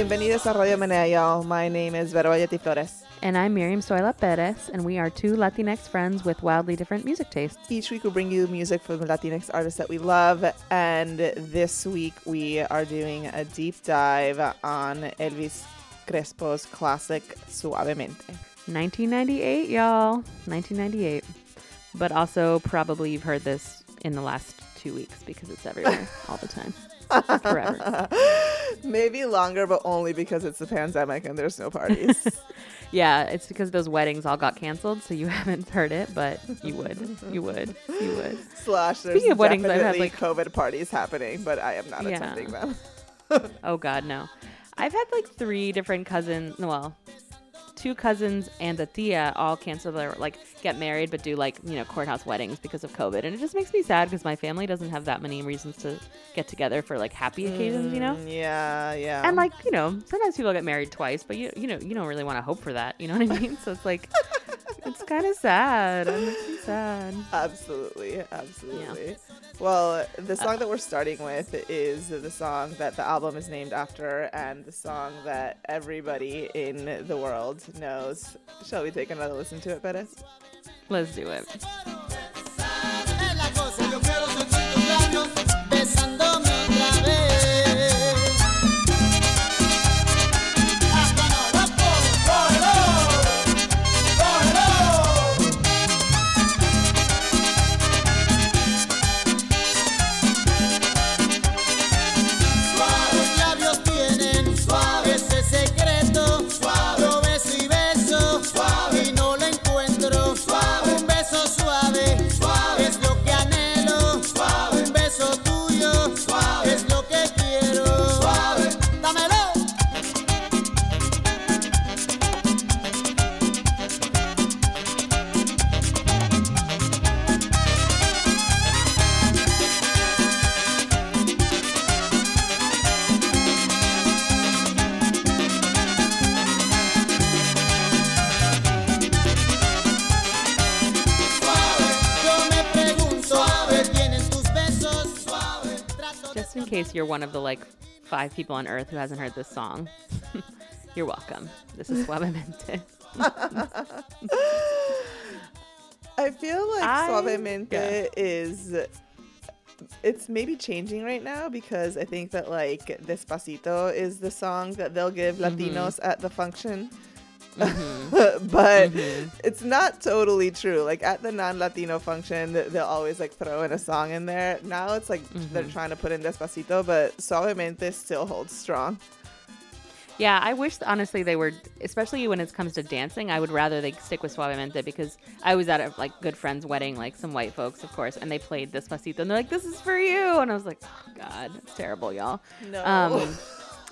Bienvenidos a Radio Menea, y'all. My name is Vero Bayetti Flores. And I'm Miriam Zoila Perez, and we are two Latinx friends with wildly different music tastes. Each week we bring you music from Latinx artists that we love, and this week we are doing a deep dive on Elvis Crespo's classic Suavemente. 1998, y'all. 1998. But also, probably you've heard this in the last two weeks because it's everywhere all the time. Forever. Maybe longer, but only because it's the pandemic and there's no parties. Yeah, it's because those weddings all got canceled, so you haven't heard it, but you would. You would. You would. Slash, there's Speaking of weddings, I've had, like- COVID parties happening, but I am not Yeah. attending them. Oh, God, no. I've had like three different cousins, well, two cousins and a tia all cancel their, like, get married, but do, like, you know, courthouse weddings because of COVID. And it just makes me sad because my family doesn't have that many reasons to get together for, like, happy occasions, you know? Mm, Yeah, yeah. And like you know, sometimes people get married twice, but you you know you don't really want to hope for that. You know what I mean? So it's like it's kind of sad. It makes me sad. Absolutely, absolutely. Well, the uh, song that we're starting with is the song that the album is named after and the song that everybody in the world knows. Shall we take another listen to it, Perez? Let's do it. Case you're one of the like five people on Earth who hasn't heard this song, you're welcome. This is Suavemente. I feel like I- Suavemente yeah. is. It's maybe changing right now because I think that like Despacito is the song that they'll give Mm-hmm. Latinos at the function. but Mm-hmm. it's not totally true. Like at the non-Latino function, they'll always like throw in a song in there. Now it's like they're Mm-hmm. trying to put in Despacito, but Suavemente still holds strong. Yeah, I wish honestly they were, especially when it comes to dancing. I would rather they stick with Suavemente because I was at a like good friend's wedding, like some white folks, of course, and they played Despacito, and they're like, "This is for you," and I was like, oh, "God, it's terrible, y'all." No. Um,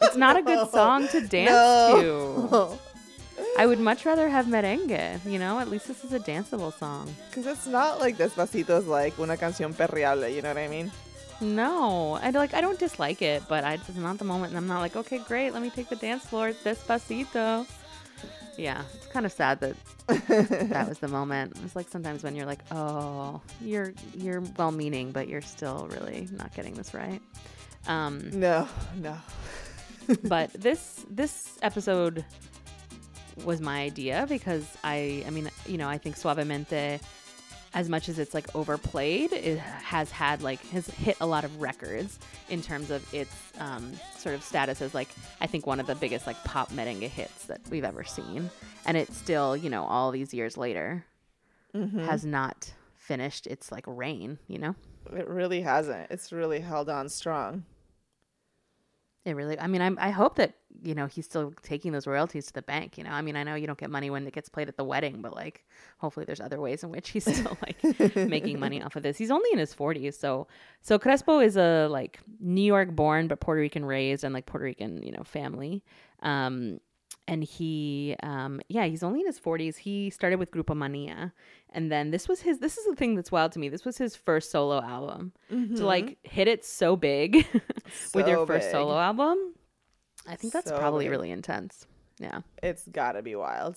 it's not a good song to dance No. to. I would much rather have merengue. You know, at least this is a danceable song. Because it's not like Despacito's like una canción perreable, you know what I mean? No, I like. I don't dislike it, but I it's not the moment, and I'm not like, okay, great, let me take the dance floor. It's Despacito. Yeah, it's kind of sad that that was the moment. It's like sometimes when you're like, oh, you're you're well-meaning, but you're still really not getting this right. Um, No, no. but this this episode was my idea because I I mean you know I think Suavemente as much as it's like overplayed it has had like has hit a lot of records in terms of its um, sort of status as like I think one of the biggest like pop merengue hits that we've ever seen and it still you know all these years later has not finished its like reign you know It really hasn't. It's really held on strong. It really. I mean, I'm, I hope that you know he's still taking those royalties to the bank. You know, I mean, I know you don't get money when it gets played at the wedding, but like, hopefully, there's other ways in which he's still like making money off of this. He's only in his 40s, so so Crespo is a like New York born but Puerto Rican raised and like Puerto Rican you know family. Um, and he um yeah he's only in his 40s he started with grupo mania and then this was his this is the thing that's wild to me this was his first solo album to like hit it so big with your first big. solo album i think that's So probably big. really intense yeah It's gotta be wild.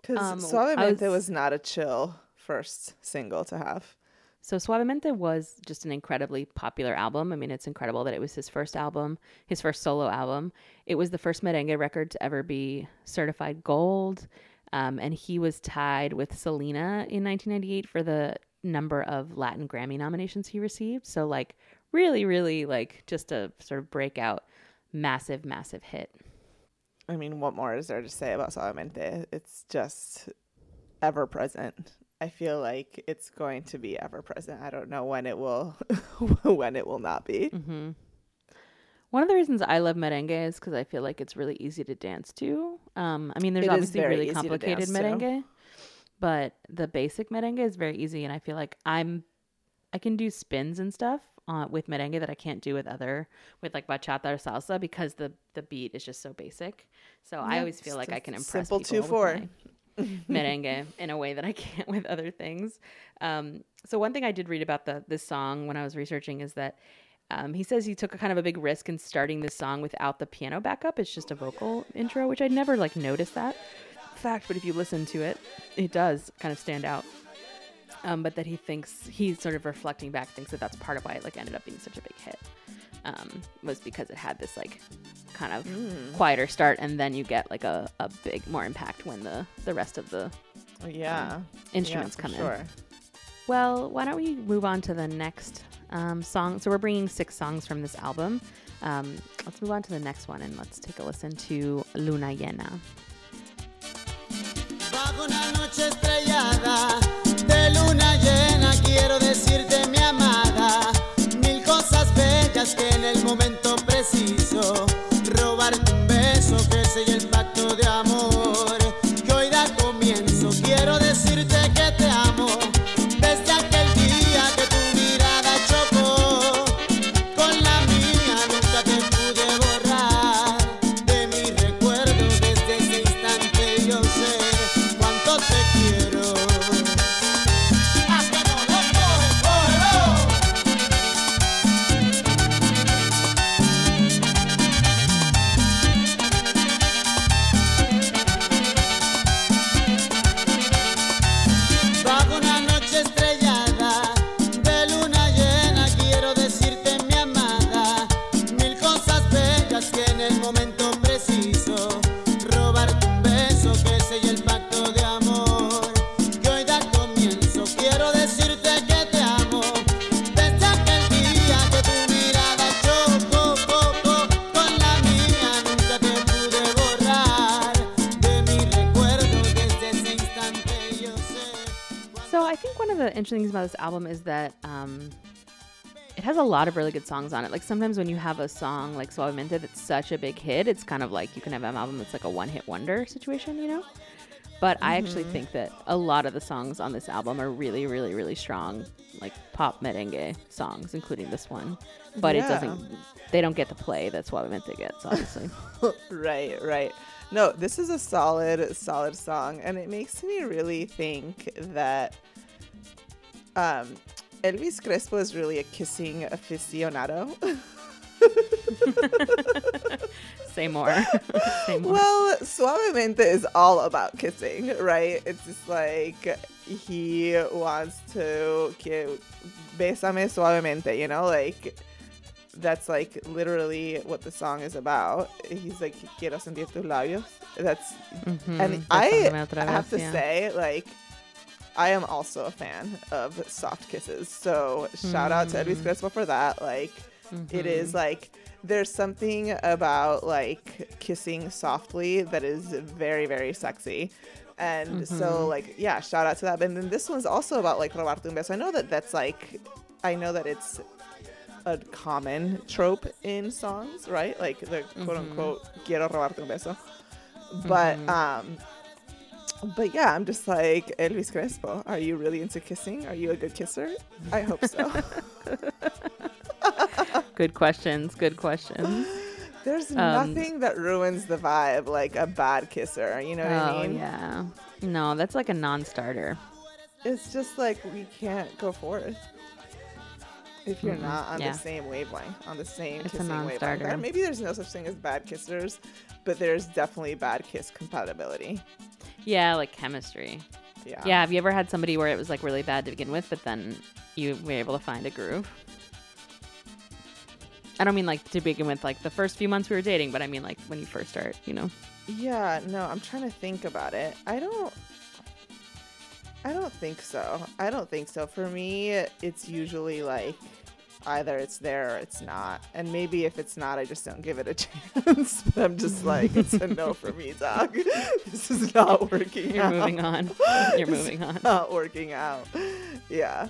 Because Um, Suavemente was- was not a chill first single to have. So Suavemente was just an incredibly popular album. I mean, it's incredible that it was his first album, his first solo album. It was the first merengue record to ever be certified gold. Um, and he was tied with Selena in 1998 for the number of Latin Grammy nominations he received. So, like, really, really, like, just a sort of breakout, massive, massive hit. I mean, what more is there to say about Suavemente? It's just ever present. I feel like it's going to be ever present. I don't know when it will when it will not be. Mm-hmm. One of the reasons I love merengue is because I feel like it's really easy to dance to. Um, I mean, there's It obviously really complicated dance to. merengue, but the basic merengue is very easy, and I feel like I'm, I can do spins and stuff uh, with merengue that I can't do with other with like bachata or salsa because the the beat is just so basic. So I always feel like I can impress simple people 2-4. my merengue in a way that I can't with other things. Um, so one thing I did read about the this song when I was researching is that um, he says he took a kind of a big risk in starting this song without the piano backup. It's just a vocal intro, which I'd never like noticed that fact, but if you listen to it, it does kind of stand out. Um, but that he thinks he's sort of reflecting back, thinks that that's part of why it like ended up being such a big hit. Um, was because it had this like kind of quieter start, and then you get like a, a big more impact when the the rest of the Yeah. instruments yeah, come for in. Well, why don't we move on to the next um, song? So we're bringing six songs from this album. Um, let's move on to the next one and let's take a listen to Luna Llena. Bajo una noche estrellada de luna llena quiero decirte beso que selle el interesting things about this album is that um, it has a lot of really good songs on it. Like sometimes when you have a song like Suavemente that's such a big hit, it's kind of like you can have an album that's like a one-hit wonder situation, you know. But I actually think that a lot of the songs on this album are really, really, really strong, like pop merengue songs, including this one. But it doesn't. They don't get the play that Suavemente gets, obviously. right, right. No, this is a solid, solid song, and it makes me really think that um, Elvis Crespo is really a kissing aficionado. Say more. Say more. well, Suavemente is all about kissing, right? It's just like he wants to que besame suavemente, you know, like that's like literally what the song is about. He's like quiero sentir tus labios. That's Mhm. and I otra have to yeah. say, like, I am also a fan of soft kisses. So shout out to Mm. Elvis Crespo for that. Like, it is Mm-hmm. like there's something about like kissing softly that is very very sexy. And so Mm-hmm. like yeah, shout out to that. And then this one's also about like robarte un beso. I know that that's like I know that it's a common trope in songs, right? Like the quote unquote quiero robarte un beso. But um but yeah, I'm just like Elvis Crespo. Are you really into kissing? Are you a good kisser? I hope so. Good questions. Good questions. There's Um, nothing that ruins the vibe like a bad kisser. You know what I oh mean? yeah. No, that's like a non-starter. It's just like we can't go forth if you're Mm-mm. not on Yeah. the same wavelength, on the same It's kissing wavelength. Or Maybe there's no such thing as bad kissers, but there's definitely bad kiss compatibility. Yeah, like chemistry. Yeah. Yeah, have you ever had somebody where it was like really bad to begin with, but then you were able to find a groove? I don't mean like to begin with, like the first few months we were dating, but I mean like when you first start, you know. Yeah, no, I'm trying to think about it. I don't I don't think so. I don't think so. For me, it's usually like either it's there or it's not. And maybe if it's not, I just don't give it a chance. but I'm just like, it's a no for me, dog. this is not working You're out. moving on. You're moving on. Not working out. Yeah.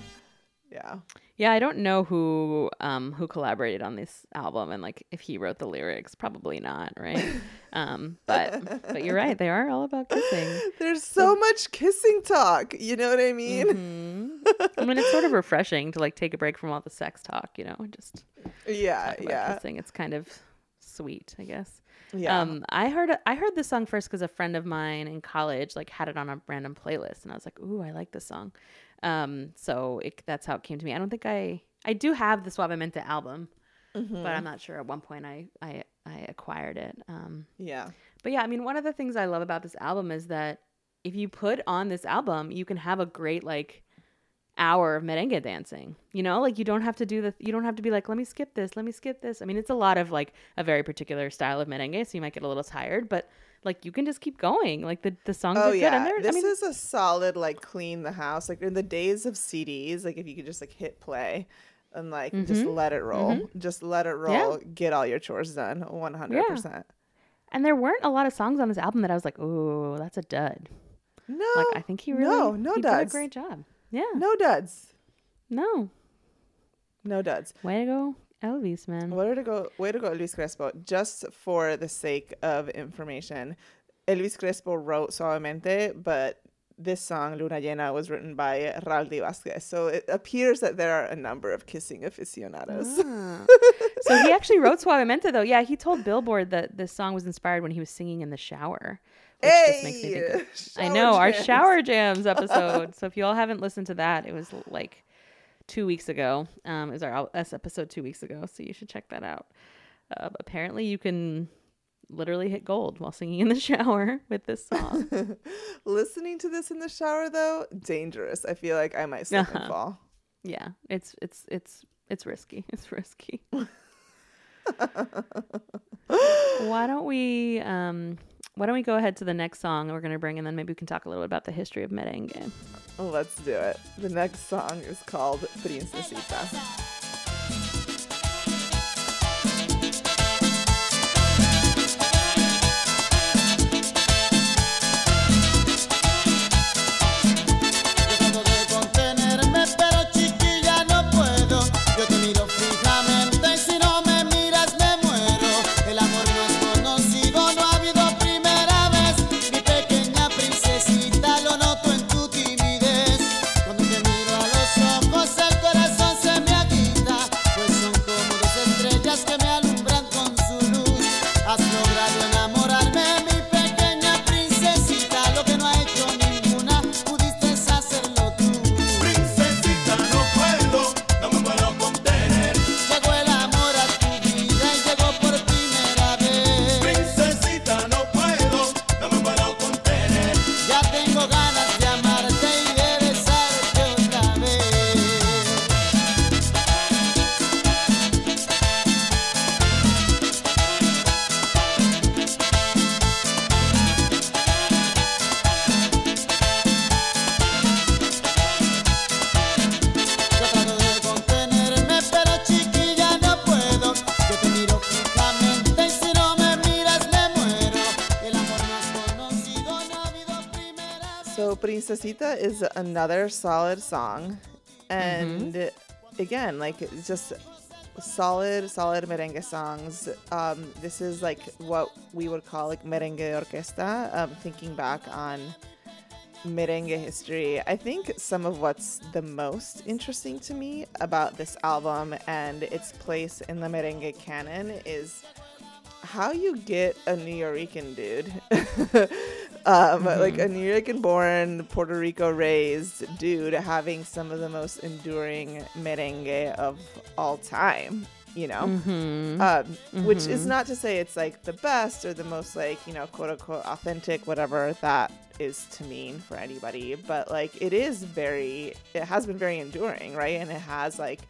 Yeah. Yeah, I don't know who um who collaborated on this album and like if he wrote the lyrics, probably not, right? um, but but you're right, they are all about kissing. There's so much kissing talk. You know what I mean? Mhm. I mean, it's sort of refreshing to like take a break from all the sex talk, you know, and just Yeah. Yeah. kissing. It's kind of sweet, I guess. Yeah. Um, I heard I heard this song first because a friend of mine in college like had it on a random playlist, and I was like, "Ooh, I like this song." Um, so it, that's how it came to me. I don't think I I do have the Suavemente album, Mhm. but I'm not sure at one point I I I acquired it. Um, yeah. but yeah, I mean, one of the things I love about this album is that if you put on this album, you can have a great like hour of merengue dancing. You know, like you don't have to do the you don't have to be like, let me skip this, let me skip this. I mean, it's a lot of like a very particular style of merengue, so you might get a little tired, but like you can just keep going. Like the the songs Oh are good, yeah, and this I mean, is a solid like clean the house. Like in the days of CDs, like if you could just like hit play and like just Mhm. let it roll, just let it roll, get all your chores done, one hundred percent. and there weren't a lot of songs on this album that I was like, oh, that's a dud. No, Like I think he really no, no he did a duds. great job. Yeah, no duds, no, no duds. way to go, Elvis, man. Way to go, way to go, Luis Crespo. Just for the sake of information, Elvis Crespo wrote Suavemente, but this song Luna Llena was written by Raul Di Vasquez. So it appears that there are a number of kissing aficionados. Ah. so he actually wrote Suavemente though. Yeah, he told Billboard that this song was inspired when he was singing in the shower. Which just makes me think of, I know our shower jams episode. so if you all haven't listened to that, it was like two weeks ago. Um, was our S episode two weeks ago, so you should check that out. Uh, apparently, you can literally hit gold while singing in the shower with this song. Listening to this in the shower though, dangerous. I feel like I might slip and Uh-huh. fall. yeah, it's it's it's it's risky. It's risky. why don't we um why don't we go ahead to the next song we're going to bring and then maybe we can talk a little bit about the history of merengue. Let's do it. The next song is called Princesita. Princesita is another solid song. And again, like just solid, solid merengue songs. Um, this is like what we would call like merengue orquesta. Um, thinking back on merengue history, I think some of what's the most interesting to me about this album and its place in the merengue canon is how you get a New Yorican dude, um, like a New Yorican born, Puerto Rico raised dude having some of the most enduring merengue of all time. You know, Mm-hmm. um, which is not to say it's like the best or the most like you know quote unquote authentic, whatever that is to mean for anybody. But like it is very, it has been very enduring, right? And it has like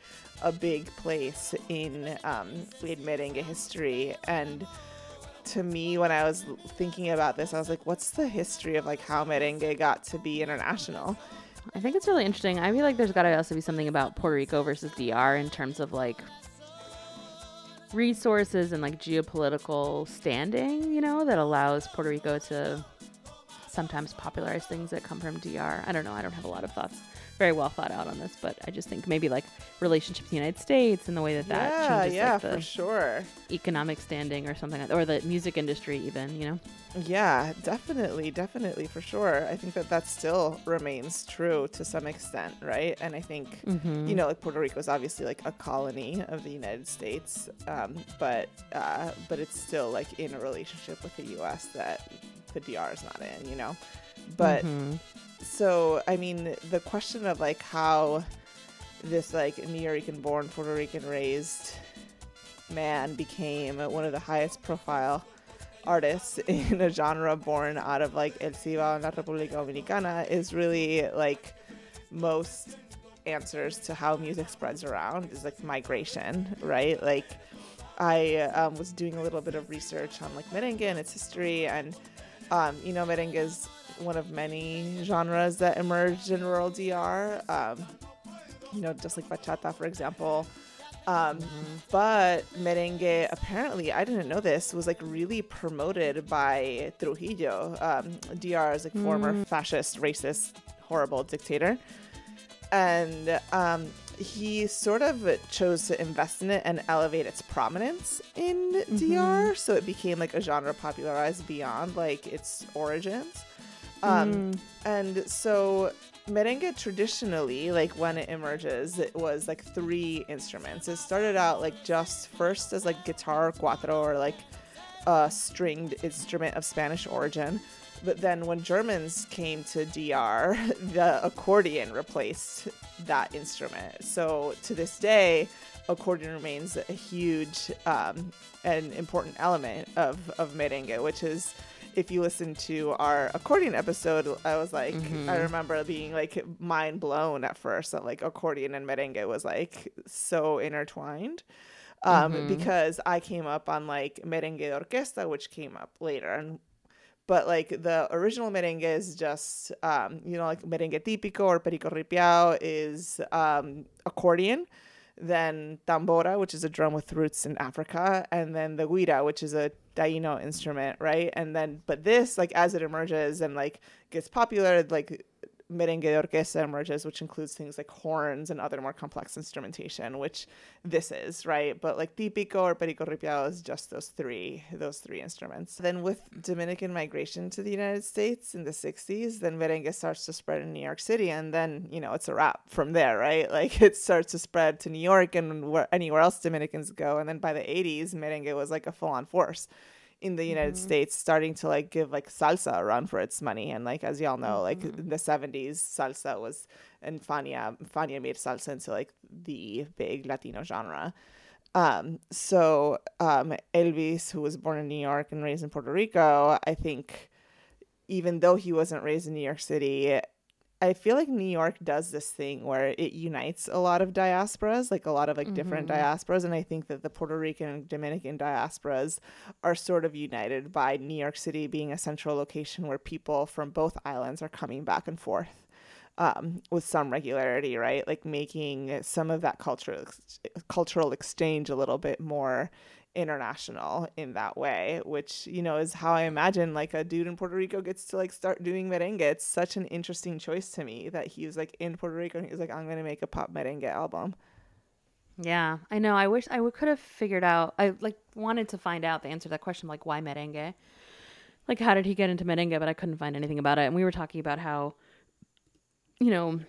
a big place in um, in merengue history. And to me, when I was thinking about this, I was like, what's the history of like how merengue got to be international? I think it's really interesting. I feel like there's got to also be something about Puerto Rico versus DR in terms of like resources and like geopolitical standing, you know, that allows Puerto Rico to sometimes popularize things that come from DR. I don't know. I don't have a lot of thoughts very well thought out on this, but I just think maybe like relationship with the United States and the way that that yeah, changes yeah, like for the sure. economic standing or something, like, or the music industry even, you know. Yeah, definitely, definitely, for sure. I think that that still remains true to some extent, right? And I think, Mm-hmm. you know, like Puerto Rico is obviously like a colony of the United States, um, but uh, but it's still like in a relationship with the U.S. that the DR is not in, you know. But Mhm. So I mean, the question of like how this like New Yorican born, Puerto Rican raised man became one of the highest profile artists in a genre born out of like El Cibao and La República Dominicana is really like most answers to how music spreads around is like migration, right? Like I um, was doing a little bit of research on like merengue and its history, and um, you know, merengue is one of many genres that emerged in rural DR. Um, you know, just like bachata, for example. Um, But merengue, apparently, I didn't know this, was like really promoted by Trujillo, um, DR's like former fascist, racist, horrible dictator. And um, he sort of chose to invest in it and elevate its prominence in DR, so it became like a genre popularized beyond like its origins. Um, And so merengue traditionally, like when it emerges, it was like three instruments. It started out like just first as like guitar cuatro or like a stringed instrument of Spanish origin. But then when Germans came to DR, the accordion replaced that instrument. So to this day, accordion remains a huge um, and important element of, of merengue, which is if you listen to our accordion episode, I was like, I remember being like mind blown at first that like accordion and merengue was like so intertwined. Um, because I came up on like merengue orquesta, which came up later. And but like the original merengue is just um, you know like merengue típico or perico ripiao is um, accordion then tambora which is a drum with roots in africa and then the guira which is a taino instrument right? And then but this like as it emerges and like gets popular like merengue orquesta emerges, which includes things like horns and other more complex instrumentation, which this is, right? But like típico or perico ripiao is just those three, those three instruments. Then with Dominican migration to the United States in the 60s, then merengue starts to spread in New York City, and then, you know, it's a wrap from there, right? Like it starts to spread to New York and where anywhere else Dominicans go. And then by the 80s, merengue was like a full-on force in the United States starting to like give like salsa a run for its money. And like as y'all know like in the 70s salsa was and Fania Fania made salsa into like the big Latino genre. Um so um Elvis who was born in New York and raised in Puerto Rico I think even though he wasn't raised in New York City I feel like New York does this thing where it unites a lot of diasporas, like a lot of like different diasporas, and I think that the Puerto Rican and Dominican diasporas are sort of united by New York City being a central location where people from both islands are coming back and forth um, with some regularity, right? Like making some of that cultural ex- cultural exchange a little bit more international in that way, which you know is how I imagine like a dude in Puerto Rico gets to like start doing merengue. It's such an interesting choice to me that he was like in Puerto Rico and he was like, I'm gonna make a pop merengue album. Yeah, I know. I wish I could have figured out. I like wanted to find out the answer to that question, like why merengue? Like how did he get into merengue? But I couldn't find anything about it. And we were talking about how, you know,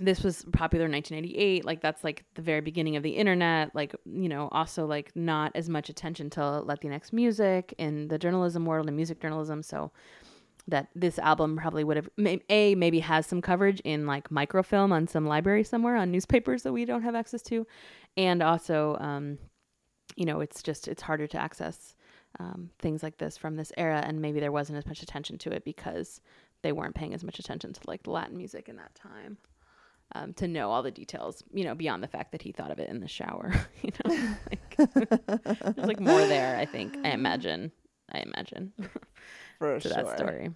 this was popular in 1988 like that's like the very beginning of the internet like you know also like not as much attention to latinx music in the journalism world and music journalism so that this album probably would have a maybe has some coverage in like microfilm on some library somewhere on newspapers that we don't have access to and also um you know it's just it's harder to access um, things like this from this era and maybe there wasn't as much attention to it because they weren't paying as much attention to like latin music in that time um, to know all the details, you know, beyond the fact that he thought of it in the shower. You know, like, there's like more there. I think. I imagine. I imagine For to sure. that story.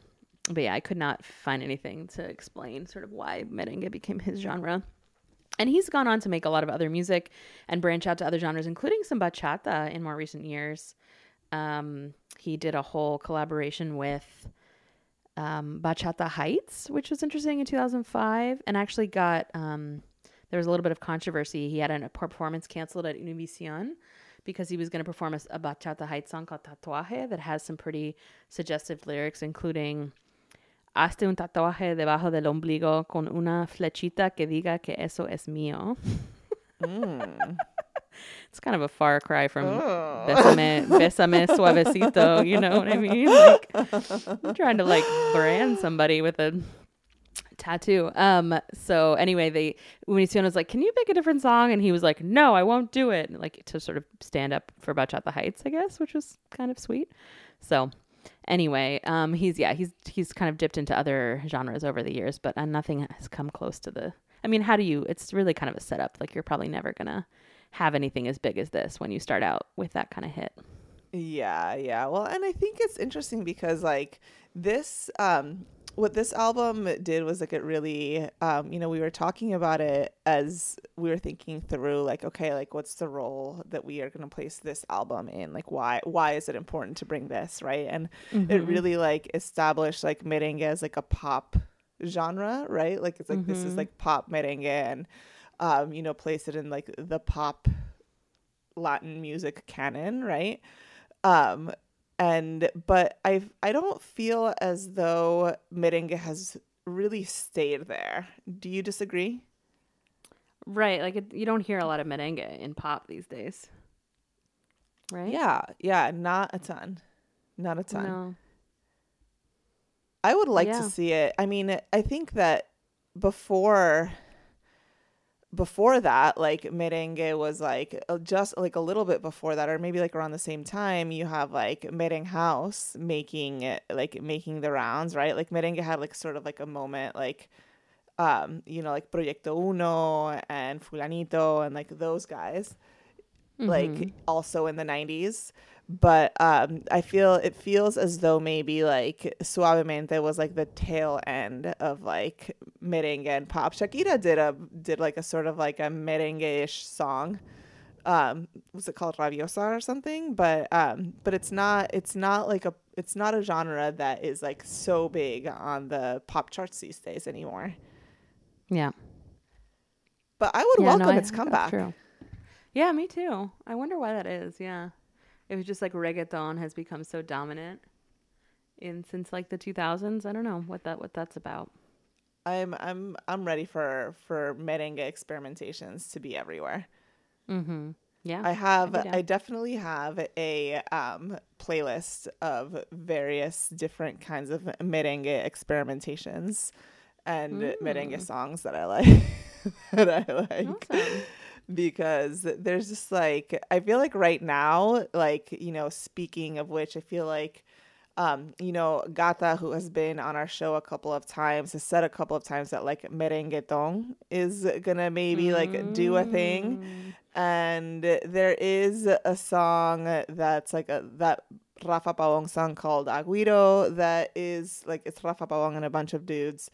But yeah, I could not find anything to explain sort of why merengue became his genre. And he's gone on to make a lot of other music and branch out to other genres, including some bachata in more recent years. Um, he did a whole collaboration with um, Bachata Heights, which was interesting in 2005, and actually got um, there was a little bit of controversy. He had a performance canceled at Univision because he was going to perform a, a Bachata Heights song called Tatuaje that has some pretty suggestive lyrics, including Hazte un tatuaje debajo del ombligo con una flechita que diga que eso es mío. It's kind of a far cry from Oh. besame, besame suavecito. You know what I mean? Like I'm trying to like brand somebody with a tattoo. Um. So anyway, they Univision was like, "Can you pick a different song?" And he was like, "No, I won't do it." Like to sort of stand up for Bachata Heights, I guess, which was kind of sweet. So anyway, um, he's yeah, he's he's kind of dipped into other genres over the years, but uh, nothing has come close to the. I mean, how do you? It's really kind of a setup. Like you're probably never gonna have anything as big as this when you start out with that kind of hit. Yeah, yeah. Well, and I think it's interesting because like this um what this album did was like it really um you know, we were talking about it as we were thinking through like okay, like what's the role that we are going to place this album in? Like why why is it important to bring this, right? And it really like established like merengue as like a pop genre, right? Like it's like this is like pop merengue and um you know, place it in like the pop Latin music canon, right? Um and but I I don't feel as though merengue has really stayed there. Do you disagree? Right. Like it, you don't hear a lot of merengue in pop these days. Right? Yeah, yeah, not a ton. Not a ton. No. I would like Yeah. to see it. I mean, I think that before before that, like merengue was like just like a little bit before that, or maybe like around the same time. You have like merengue house making it like making the rounds, right? Like merengue had like sort of like a moment, like um, you know, like Proyecto Uno and Fulanito and like those guys like also in the 90s but um i feel it feels as though maybe like suavemente was like the tail end of like merengue and pop shakira did a did like a sort of like a merengue-ish song um was it called rabiosa or something but um but it's not it's not like a it's not a genre that is like so big on the pop charts these days anymore Yeah. but i would yeah, welcome no, I- its comeback true. Yeah, me too. I wonder why that is. Yeah. It was just like reggaeton has become so dominant in since like the 2000s. I don't know what that what that's about. I'm I'm I'm ready for for merengue experimentations to be everywhere. Mm-hmm. Yeah. I have I'd be down. I definitely have a um playlist of various different kinds of merengue experimentations and merengue songs that I like that I like Awesome. Because there's just like I feel like right now like you know speaking of which I feel like um you know Gata who has been on our show a couple of times has said a couple of times that like merengueton is gonna maybe like do a thing. And there is a song that's like a that Rafa Pabón song called Aguiro that is like it's Rafa Pabón and a bunch of dudes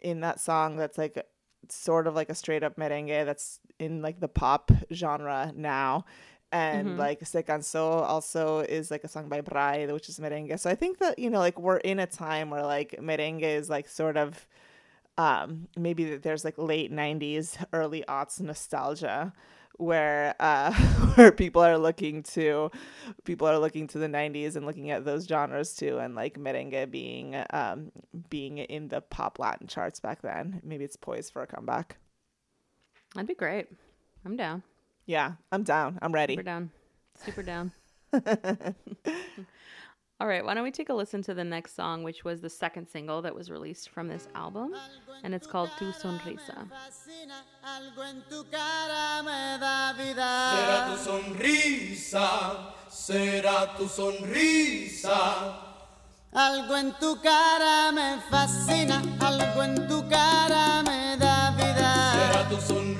in that song that's like sort of like a straight up merengue that's in like the pop genre now. And like Se Cansó also is like a song by Bray, which is merengue. So I think that, you know, like we're in a time where like merengue is like sort of um maybe there's like late 90s early aughts nostalgia where uh where people are looking to people are looking to the 90s and looking at those genres too and like merengue being um being in the pop latin charts back then maybe it's poised for a comeback That'd be great. I'm down. Yeah, I'm down. I'm ready. Super down. Super down. All right, why don't we take a listen to the next song, which was the second single that was released from this album, and it's called Tu Sonrisa. Será tu sonrisa. Algo en tu cara me fascina, algo en tu cara me da Será tu sonrisa,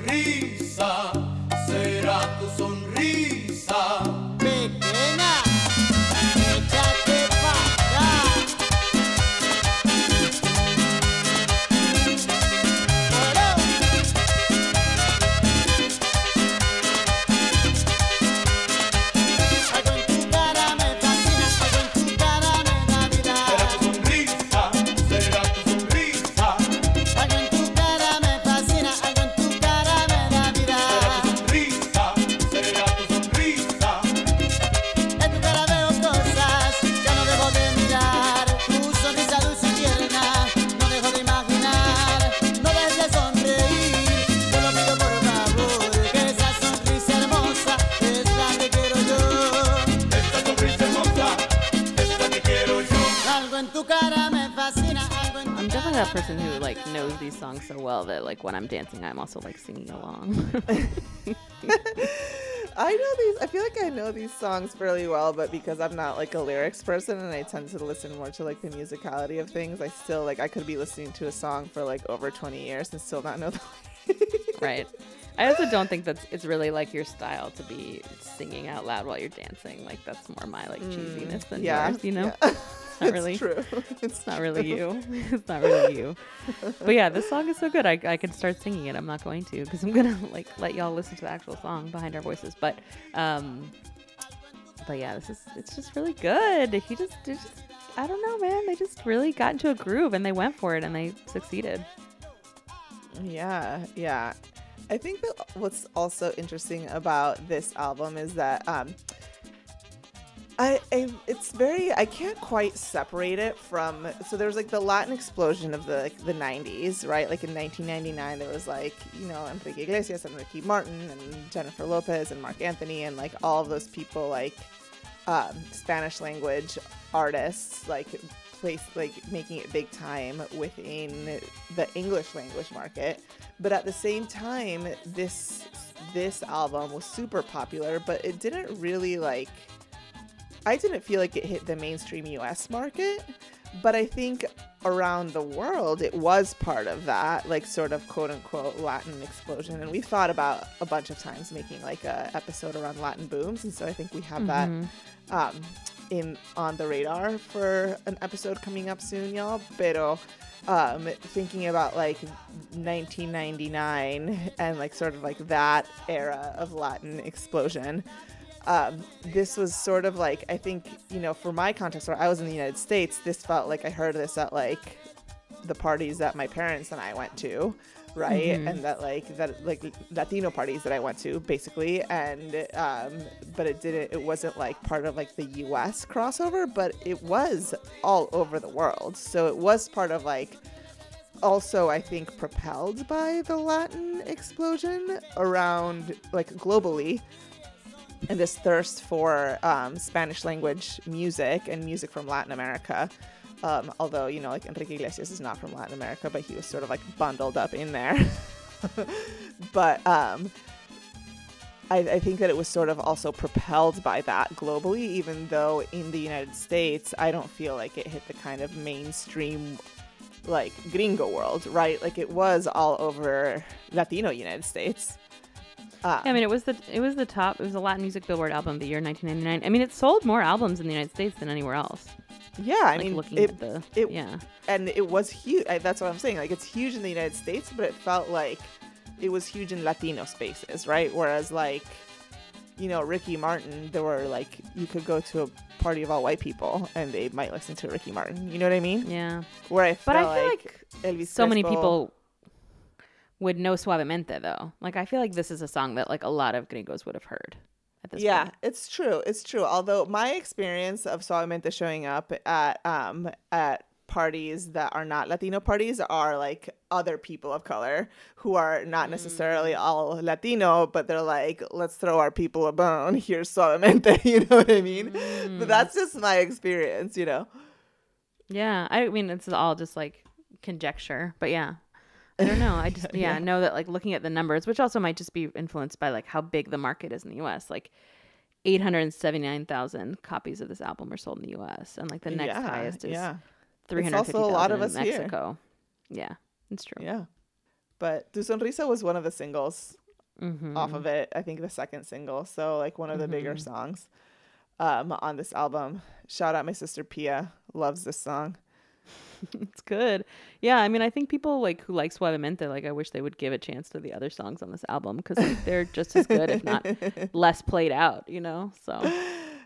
singing along. I know these. I feel like I know these songs fairly well, but because I'm not like a lyrics person and I tend to listen more to like the musicality of things, I still like I could be listening to a song for like over 20 years and still not know the right. I also don't think that's it's really like your style to be singing out loud while you're dancing. Like that's more my like mm, cheesiness than yeah, yours, you know? yeah. It's not it's really true. It's It's not really you. It's not really you. But yeah, this song is so good. I, I can start singing it. I'm not going to because I'm gonna like let y'all listen to the actual song behind our voices. But um, but yeah, this is it's just really good. He just, just I don't know, man. They just really got into a groove and they went for it and they succeeded. Yeah, yeah. I think that what's also interesting about this album is that um, I, I it's very I can't quite separate it from so there was like the Latin explosion of the like, the 90s right? Like in 1999 there was like you know Enrique Iglesias and Ricky Martin and Jennifer Lopez and Marc Anthony and like all of those people like um, Spanish language artists like place like making it big time within the English language market. But at the same time this this album was super popular but it didn't really like I didn't feel like it hit the mainstream US market, but I think around the world it was part of that, like sort of quote unquote Latin explosion. And we thought about a bunch of times making like a episode around Latin booms, and so I think we have that um, in on the radar for an episode coming up soon, y'all. Pero um, thinking about like 1999 and like sort of like that era of Latin explosion um, this was sort of like I think you know for my context where I was in the United States, this felt like I heard this at like the parties that my parents and I went to, right? And that like that like Latino parties that I went to basically, and um, but it didn't it wasn't like part of like the U.S. crossover, but it was all over the world, so it was part of like also I think propelled by the Latin explosion around like globally and this thirst for um, Spanish language music and music from Latin America. Um, although, you know, like Enrique Iglesias is not from Latin America, but he was sort of like bundled up in there. but um, I, I think that it was sort of also propelled by that globally, even though in the United States, I don't feel like it hit the kind of mainstream like gringo world, right? Like it was all over Latino United States. Um, Yeah, I mean, it was the it was the top. It was a Latin Music Billboard album of the year 1999. I mean, it sold more albums in the United States than anywhere else. yeah, I like mean, looking it, at the it- yeah. and it was huge. I, that's what I'm saying. Like it's huge in the United States, but it felt like it was huge in Latino spaces, right? Whereas like, you know, Ricky Martin, there were like you could go to a party of all white people and they might listen to Ricky Martin. You know what I mean? Yeah. Where I But I feel like, Elvis so many people would know Suavemente though. Like I feel like this is a song that like a lot of gringos would have heard at this Yeah, point. it's true. It's true. Although my experience of Suavemente showing up at um at parties that are not Latino parties are like other people of color who are not necessarily all Latino, but they're like, let's throw our people a bone. Here's suavemente. You know what I mean? But that's just my experience, you know? Yeah, I mean it's all just like conjecture, but yeah. I don't know. I just yeah, Yeah. know that like looking at the numbers, which also might just be influenced by like how big the market is in the US. Like 879,000 copies of this album are sold in the US and like the next yeah, highest is yeah, 350,000 a lot of in us here. Mexico. Yeah, it's true. yeah. But Tu Sonrisa was one of the singles Mhm. off of it. I think the second single. So like one of the bigger Mm-hmm. songs um, on this album. Shout out my sister Pia. Loves this song. It's good. Yeah, I mean, I think people like who like Suavemente, like I wish they would give a chance to the other songs on this album because like, they're just as good, if not less played out. You know, so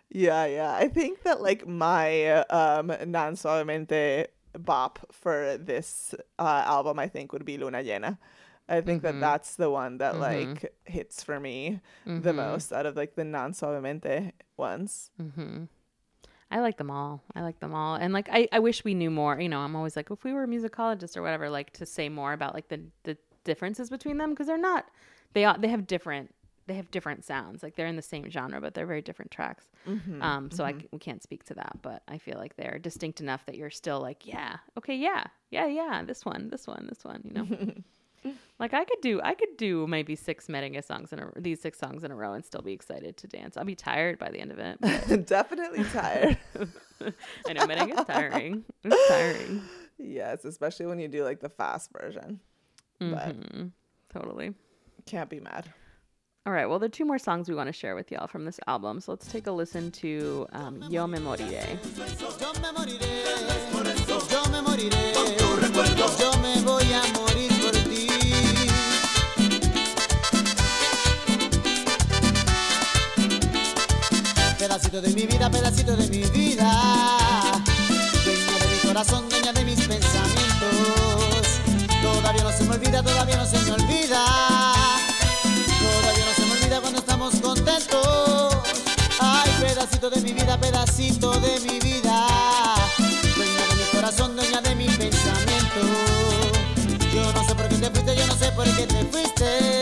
Yeah, yeah. I think that like my um non suavemente bop for this uh, album, I think would be Luna Llena. I think Mm-hmm. that that's the one that like hits for me Mm-hmm. the most out of like the non suavemente ones. I like them all. I like them all, and like I, I wish we knew more. You know, I'm always like, if we were musicologists or whatever, like to say more about like the the differences between them because they're not. They are, they have different they have different sounds. Like they're in the same genre, but they're very different tracks. Mm-hmm, um, so I we can't speak to that, but I feel like they're distinct enough that you're still like, yeah, okay, yeah, yeah, yeah, this one, this one, this one. You know, like I could do I could do maybe six merengue songs in a these six songs in a row and still be excited to dance. I'll be tired by the end of it. but Definitely tired. I know merengue is tiring. It's tiring. yes, especially when you do like the fast version. But Mhm. Totally. can't be mad. All right. Well, there are two more songs we want to share with y'all from this album. So let's take a listen to um, Yo Me Moriré. Pedacito de mi vida, pedacito de mi vida, dueña de mi corazón, dueña de mis pensamientos. Todavía no se me olvida, todavía no se me olvida. Todavía no se me olvida cuando estamos contentos. Ay, pedacito de mi vida, pedacito de mi vida. Dueña de mi corazón, dueña de mi pensamiento. Yo no sé por qué te fuiste, yo no sé por qué te fuiste.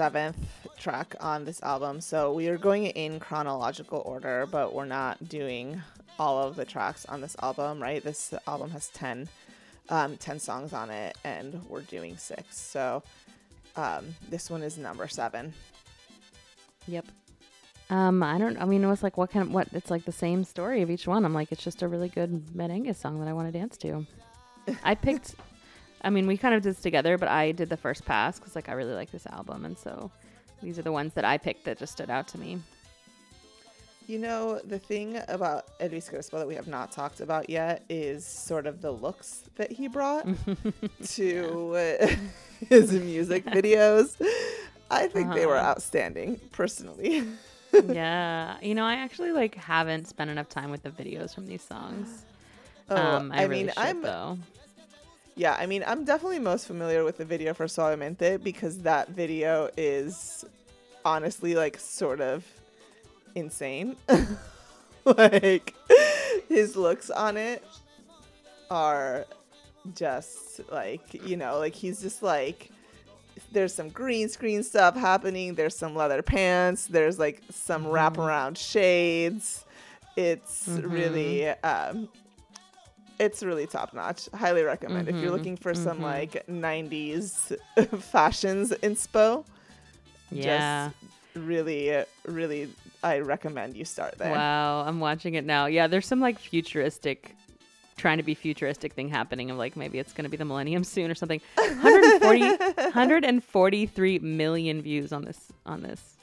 Seventh track on this album, so we are going in chronological order, but we're not doing all of the tracks on this album, right? This album has 10, um, 10 songs on it, and we're doing six. So um, this one is number seven. Yep. Um, I don't. I mean, it was like what kind of what? It's like the same story of each one. I'm like, it's just a really good merengue song that I want to dance to. I picked. I mean, we kind of did this together, but I did the first pass because like I really like this album, and so these are the ones that I picked that just stood out to me. You know, the thing about Elvis Crespo that we have not talked about yet is sort of the looks that he brought to uh, his music videos. I think they were Uh-huh. outstanding, personally. yeah, you know, I actually like haven't spent enough time with the videos from these songs. Oh, um, I, I really mean, should, I'm though. Yeah, I mean, I'm definitely most familiar with the video for Suavemente because that video is honestly like sort of insane. like his looks on it are just like, you know, like he's just like there's some green screen stuff happening, there's some leather pants, there's like some wraparound shades. It's really um it's really top notch. Highly recommend if you're mm-hmm, looking for some mm-hmm. like 90s fashions inspo. Yeah. Just really, really, I recommend you start there. Wow, I'm watching it now. Yeah, there's some like futuristic, trying to be futuristic thing happening of like maybe it's going to be the millennium soon or something. 140, 143 million views on this on this.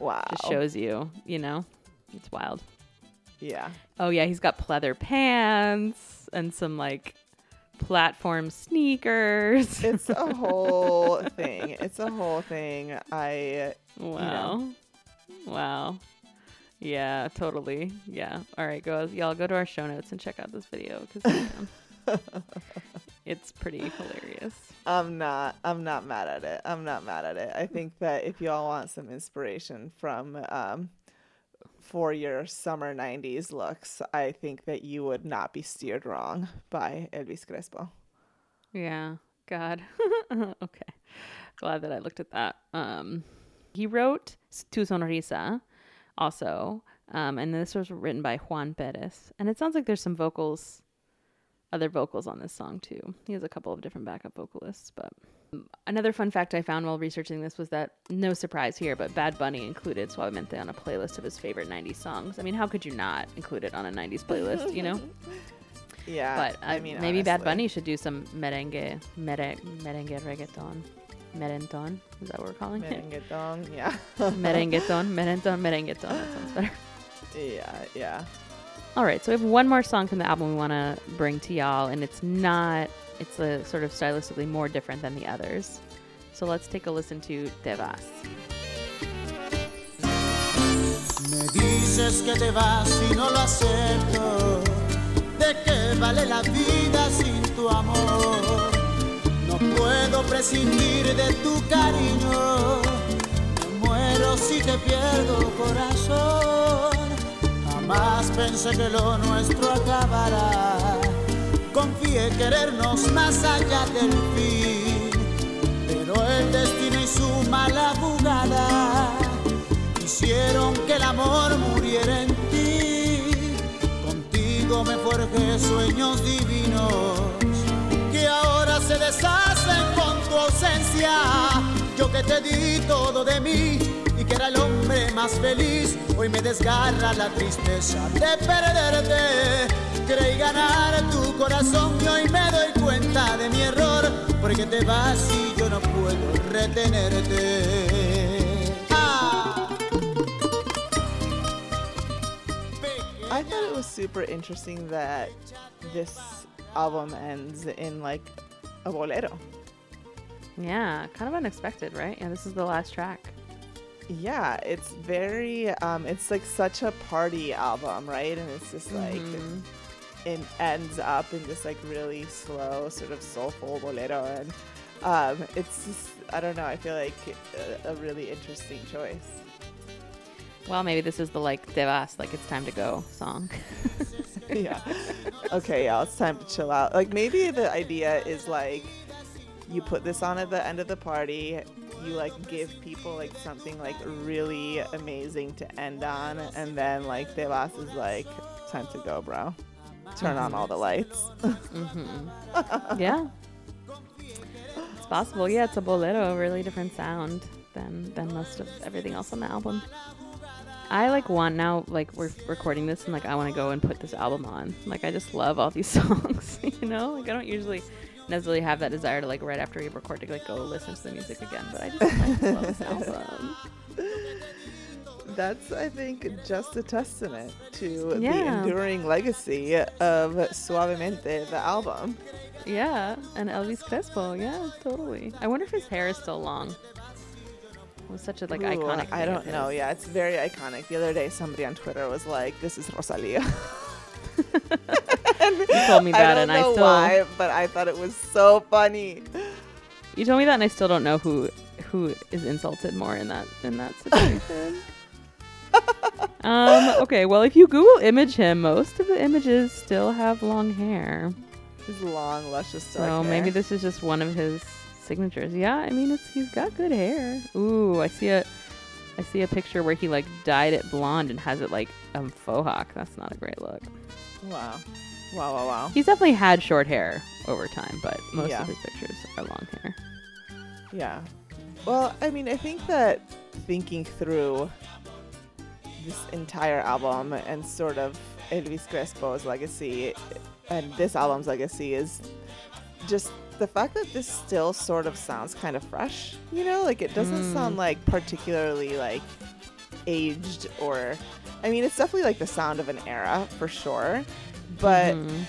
Wow. Just shows you, you know. It's wild. Yeah. Oh yeah, he's got pleather pants and some like platform sneakers. It's a whole thing. It's a whole thing. I wow. Wow. Yeah, totally. Yeah. All right, go y'all go to our show notes and check out this video because it's pretty hilarious. I'm not I'm not mad at it. I'm not mad at it. I think that if y'all want some inspiration from um for your summer 90s looks, I think that you would not be steered wrong by Elvis Crespo. Yeah. God. okay. Glad that I looked at that. Um he wrote Tu Sonrisa also. Um, and this was written by Juan Perez. And it sounds like there's some vocals, other vocals on this song too. He has a couple of different backup vocalists. But another fun fact I found while researching this was that no surprise here, but Bad Bunny included Suavemente on a playlist of his favorite 90s songs. I mean, how could you not include it on a 90s playlist, you know? Yeah. but uh, I mean, maybe Bad. Bunny should do some merengue, mere, merengue reggaeton. Merenton. Is that what we're calling it? Merengueton, yeah. merengueton, merenton, merengueton. That sounds better. yeah, yeah. All right, so we have one more song from the album we want to bring to y'all, and it's not, it's a sort of stylistically more different than the others. So let's take a listen to Te Vas. Me dices que te vas y no lo acepto. ¿De qué vale la vida sin tu amor? No puedo prescindir de tu cariño. Me muero si te pierdo, corazón. Jamás pensé que lo nuestro acabará. Querernos más allá del fin. Pero el destino y su mala jugada hicieron que el amor muriera en ti. Contigo me forjé sueños divinos que ahora se deshacen con tu ausencia. Yo que te di todo de mí y que era el hombre más feliz, hoy me desgarra la tristeza de perderte. Creí ganar tu corazón y hoy me doy cuenta de mi error, porque te vas y yo no puedo retenerte. Ah. I thought it was super interesting that this album ends in like a bolero. Yeah, kind of unexpected, right? Yeah, this is the last track. Yeah, it's very um it's like such a party album, right? And it's just like Mhm. It ends up in this like really slow sort of soulful bolero and um it's just I don't know, I feel like a, a really interesting choice. Well, maybe this is the like Te Vas, like it's time to go song. yeah. Okay, yeah, it's time to chill out. Like maybe the idea is like you put this on at the end of the party, you like give people like something like really amazing to end on, and then like Te Vas is like time to go, bro. Turn on all the lights. mm-hmm. yeah. It's possible. Yeah, it's a bolero, a really different sound than than most of everything else on the album. I like want now like we're recording this and like I want to go and put this album on. Like I just love all these songs, you know? Like I don't usually necessarily have that desire to like right after we record to like go listen to the music again, but I just like, love this album. That's I think just a testament to the enduring legacy of Suavemente, the album. Yeah, and Elvis Crespo. Yeah, totally. I wonder if his hair is still long. It was such a like Ooh, iconic. I don't know. Yeah, it's very iconic. The other day, somebody on Twitter was like, "This is Rosalia." You told me I that, don't and I know still. why, but I thought it was so funny. You told me that, and I still don't know who who is insulted more in that in that situation. Um. Okay. Well, if you Google image him, most of the images still have long hair. His long, luscious So hair. maybe this is just one of his signatures. Yeah. I mean, it's, he's got good hair. Ooh, I see a. I see a picture where he like dyed it blonde and has it like um faux hawk. That's not a great look. Wow, wow, wow, wow. He's definitely had short hair over time, but most Yeah. of his pictures are long hair. Yeah. Well, I mean, I think that thinking through this entire album and sort of Elvis Crespo's legacy and this album's legacy is just the fact that this still sort of sounds kind of fresh, you know? Like it doesn't Mm. sound like particularly like aged or I mean, it's definitely like the sound of an era for sure, but Mhm.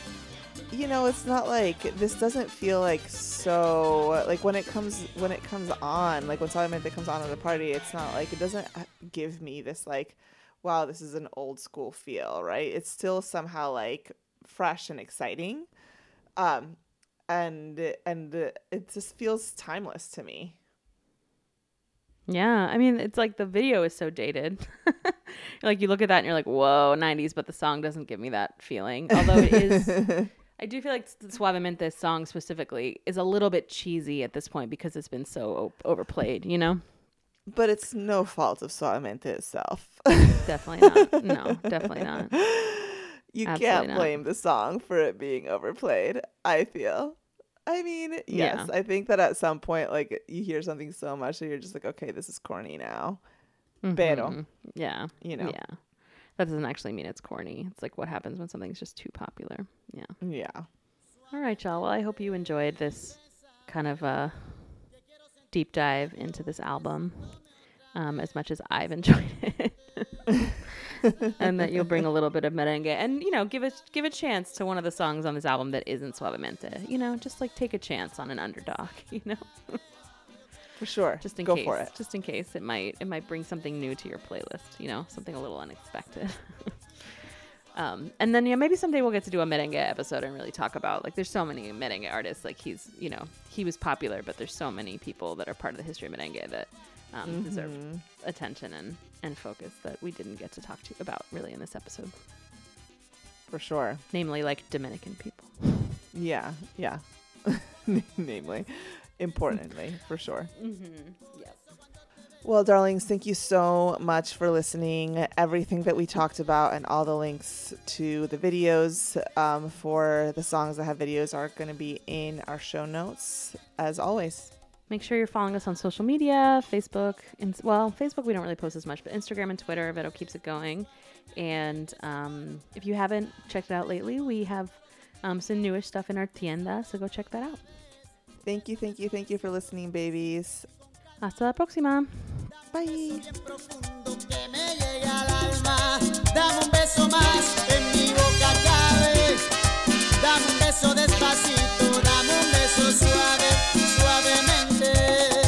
you know, it's not like this doesn't feel like so like when it comes when it comes on, like when Suavemente comes on at a party, it's not like it doesn't uh, give me this like wow, this is an old school feel, right? It's still somehow like fresh and exciting. Um and and it just feels timeless to me. Yeah, I mean, it's like the video is so dated. like you look at that and you're like, "Whoa, '90s," but the song doesn't give me that feeling. Although it is, I do feel like Suavemente song specifically is a little bit cheesy at this point because it's been so overplayed. You know, but it's no fault of Suavemente itself. definitely not. No, definitely not. you Absolutely can't not. blame the song for it being overplayed i feel i mean yes Yeah. i think that at some point like you hear something so much that you're just like okay this is corny now Pero. Mhm. yeah, you know yeah. That doesn't actually mean it's corny. It's like what happens when something's just too popular. Yeah. yeah All right, y'all. Well, I hope you enjoyed this kind of uh, deep dive into this album um, as much as I've enjoyed it. and that you'll bring a little bit of merengue and you know give a give a chance to one of the songs on this album that isn't suavemente. You know just like take a chance on an underdog you know? For sure. Just in go case. for it. Just in case it might it might bring something new to your playlist you know something a little unexpected. Um and then yeah maybe someday we'll get to do a merengue episode and really talk about like there's so many merengue artists. Like he's you know he was popular but there's so many people that are part of the history of merengue that um, deserve Mhm. attention and and focus that we didn't get to talk to you about really in this episode for sure namely like dominican people yeah yeah namely importantly for sure mm-hmm. yes Well, darlings, thank you so much for listening. Everything that we talked about and all the links to the videos um, for the songs that have videos are going to be in our show notes, as always. Make sure you're following us on social media Facebook, and well, Facebook we don't really post as much, but Instagram and Twitter, Vero keeps it going. And um, if you haven't checked it out lately, we have um, some newish stuff in our tienda, so go check that out. Thank you, thank you, thank you for listening, babies. Hasta la próxima. Bye. suave, suavemente.